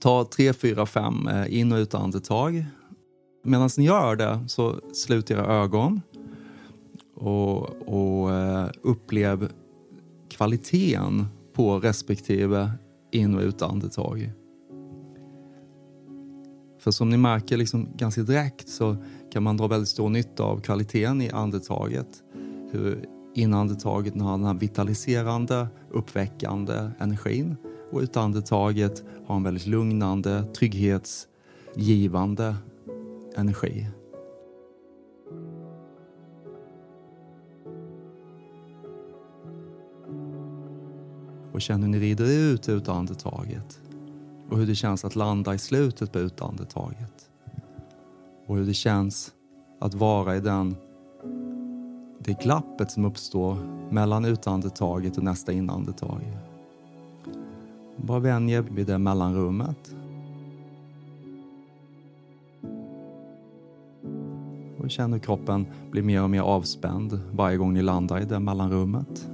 Ta tre, fyra, fem eh, in och utandetag. Medan ni gör det så slut era ögon och, och eh, upplev kvaliteten på respektive in och utandetag. För som ni märker liksom ganska direkt så kan man dra väldigt stor nytta av kvaliteten i andetaget. Hur inandetaget har den här vitaliserande, uppväckande energin och utandetaget har en väldigt lugnande, trygghetsgivande energi. Och känn hur ni rider ut utandetaget och hur det känns att landa i slutet på utandetaget. Och hur det känns att vara i den, det glappet som uppstår mellan utandetaget och nästa inandetag. Bara vänj vid det mellanrummet. Och känn hur kroppen blir mer och mer avspänd varje gång ni landar i det mellanrummet.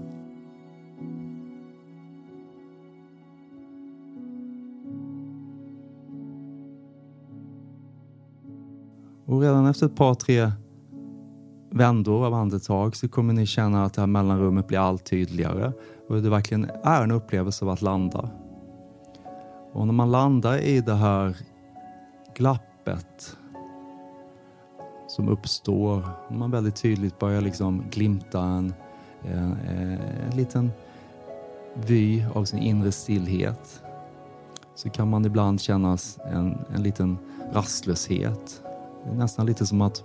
Och redan efter ett par, tre vändor av andetag så kommer ni känna att det här mellanrummet blir allt tydligare och det verkligen är en upplevelse av att landa. Och när man landar i det här glappet som uppstår, när man väldigt tydligt börjar liksom glimta en, en, en liten vy av sin inre stillhet så kan man ibland känna en, en liten rastlöshet. Det är nästan lite som att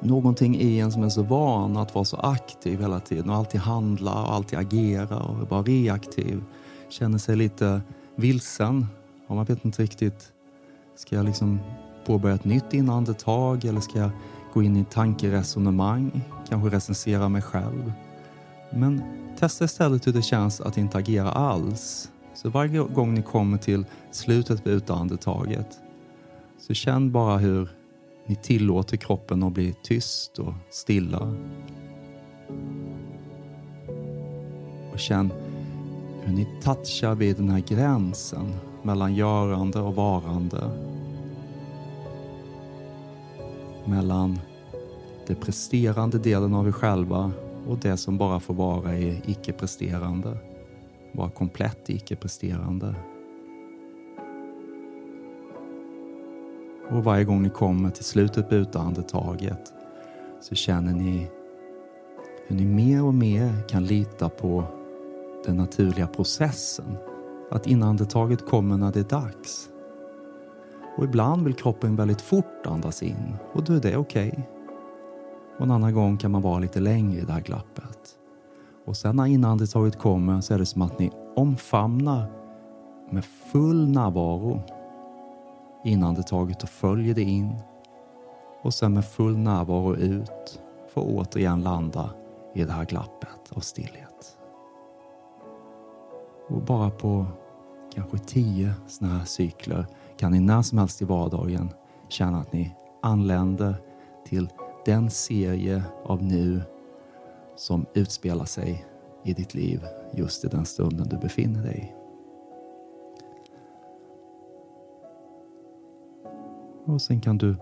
någonting i en som är så van att vara så aktiv hela tiden och alltid handla och alltid agera och vara reaktiv känner sig lite vilsen och man vet inte riktigt Ska jag liksom påbörja ett nytt inandetag eller ska jag gå in i tankeresonemang? Kanske recensera mig själv? Men testa istället hur det känns att inte agera alls. Så varje gång ni kommer till slutet på utandetaget så känn bara hur ni tillåter kroppen att bli tyst och stilla. Och känn hur ni touchar vid den här gränsen mellan görande och varande. Mellan den presterande delen av er själva och det som bara får vara är icke-presterande. Vara komplett icke-presterande. Och varje gång ni kommer till slutet på utandetaget så känner ni hur ni mer och mer kan lita på den naturliga processen. Att inandetaget kommer när det är dags. Och ibland vill kroppen väldigt fort andas in och då är det okej. Okay. Och en annan gång kan man vara lite längre i det här glappet. Och sen när inandetaget kommer så är det som att ni omfamnar med full närvaro inandetaget och följer det in och sen med full närvaro ut för återigen landa i det här glappet av stillhet. Och bara på kanske tio sådana här cykler kan ni när som helst i vardagen känna att ni anländer till den serie av nu som utspelar sig i ditt liv just i den stunden du befinner dig. Och sen kan du,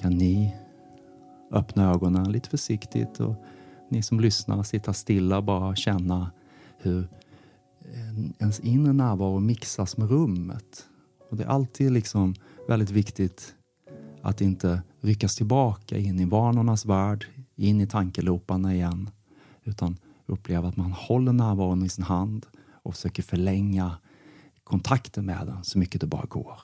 kan ni öppna ögonen lite försiktigt och ni som lyssnar sitta stilla bara känna hur ens inre närvaro mixas med rummet. Och det är alltid liksom väldigt viktigt att inte ryckas tillbaka in i vanornas värld, in i tankeloparna igen. Utan uppleva att man håller närvaron i sin hand och försöker förlänga kontakten med den så mycket det bara går.